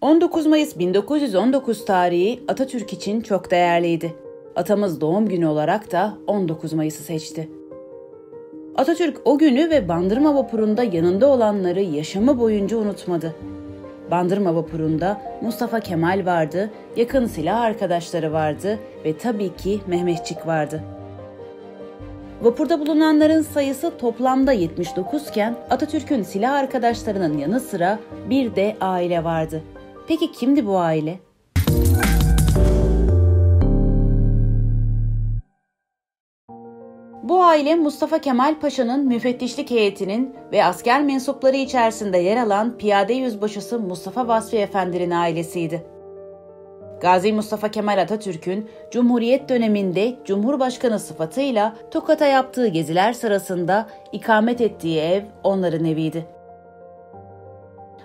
19 Mayıs 1919 tarihi Atatürk için çok değerliydi. Atamız doğum günü olarak da 19 Mayıs'ı seçti. Atatürk o günü ve Bandırma vapurunda yanında olanları yaşamı boyunca unutmadı. Bandırma vapurunda Mustafa Kemal vardı, yakın silah arkadaşları vardı ve tabii ki Mehmetçik vardı. Vapurda bulunanların sayısı toplamda 79 iken Atatürk'ün silah arkadaşlarının yanı sıra bir de aile vardı. Peki kimdi bu aile? Bu aile Mustafa Kemal Paşa'nın müfettişlik heyetinin ve asker mensupları içerisinde yer alan piyade yüzbaşısı Mustafa Vasfi Efendi'nin ailesiydi. Gazi Mustafa Kemal Atatürk'ün Cumhuriyet döneminde Cumhurbaşkanı sıfatıyla Tokat'a yaptığı geziler sırasında ikamet ettiği ev onların eviydi.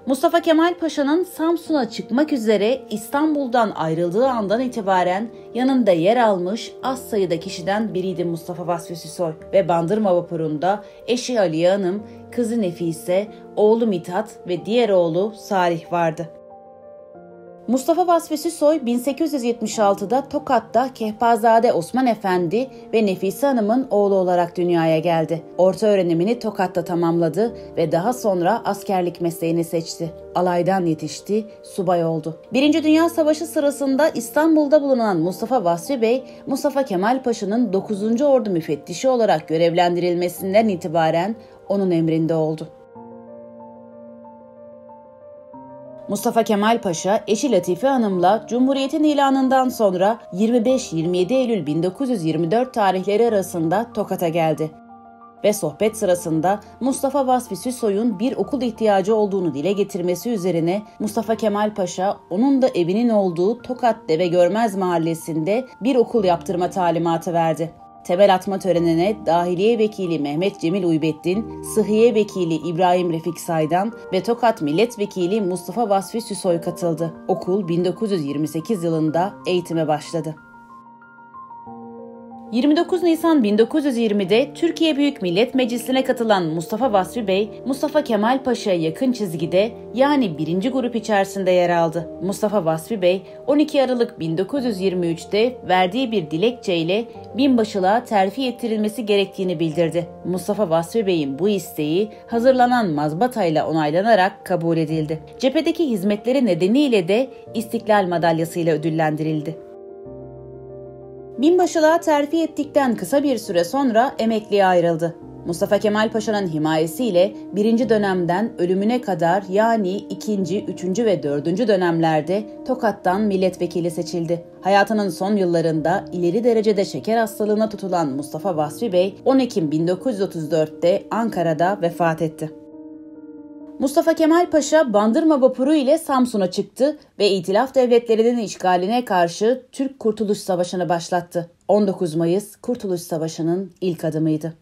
Mustafa Kemal Paşa'nın Samsun'a çıkmak üzere İstanbul'dan ayrıldığı andan itibaren yanında yer almış az sayıda kişiden biriydi Mustafa Vasfi Süsoy ve Bandırma vapurunda eşi Aliye Hanım, kızı Nefise, oğlu Mithat ve diğer oğlu Salih vardı. Mustafa Vasfi Süsoy 1876'da Tokat'ta Kehpazade Osman Efendi ve Nefise Hanım'ın oğlu olarak dünyaya geldi. Orta öğrenimini Tokat'ta tamamladı ve daha sonra askerlik mesleğini seçti. Alaydan yetişti, subay oldu. Birinci Dünya Savaşı sırasında İstanbul'da bulunan Mustafa Vasfi Bey, Mustafa Kemal Paşa'nın 9. Ordu müfettişi olarak görevlendirilmesinden itibaren onun emrinde oldu. Mustafa Kemal Paşa eşi Latife Hanım'la Cumhuriyet'in ilanından sonra 25-27 Eylül 1924 tarihleri arasında Tokat'a geldi ve sohbet sırasında Mustafa Vasfi Süsoy'un bir okul ihtiyacı olduğunu dile getirmesi üzerine Mustafa Kemal Paşa onun da evinin olduğu Tokat Deve Görmez mahallesinde bir okul yaptırma talimatı verdi. Temel atma törenine Dahiliye Vekili Mehmet Cemil Uybettin, Sıhhiye Vekili İbrahim Refik Saydan ve Tokat Milletvekili Mustafa Vasfi Süsoy katıldı. Okul 1928 yılında eğitime başladı. 29 Nisan 1920'de Türkiye Büyük Millet Meclisi'ne katılan Mustafa Vasfi Bey, Mustafa Kemal Paşa'ya yakın çizgide yani birinci grup içerisinde yer aldı. Mustafa Vasfi Bey 12 Aralık 1923'te verdiği bir dilekçeyle binbaşılığa terfi ettirilmesi gerektiğini bildirdi. Mustafa Vasfi Bey'in bu isteği hazırlanan mazbatayla onaylanarak kabul edildi. Cephedeki hizmetleri nedeniyle de İstiklal Madalyası'yla ödüllendirildi. Binbaşılığa terfi ettikten kısa bir süre sonra emekliye ayrıldı. Mustafa Kemal Paşa'nın himayesiyle birinci dönemden ölümüne kadar yani ikinci, üçüncü ve dördüncü dönemlerde Tokat'tan milletvekili seçildi. Hayatının son yıllarında ileri derecede şeker hastalığına tutulan Mustafa Vasfi Bey 10 Ekim 1934'te Ankara'da vefat etti. Mustafa Kemal Paşa Bandırma vapuru ile Samsun'a çıktı ve İtilaf devletlerinin işgaline karşı Türk Kurtuluş Savaşı'nı başlattı. 19 Mayıs Kurtuluş Savaşı'nın ilk adımıydı.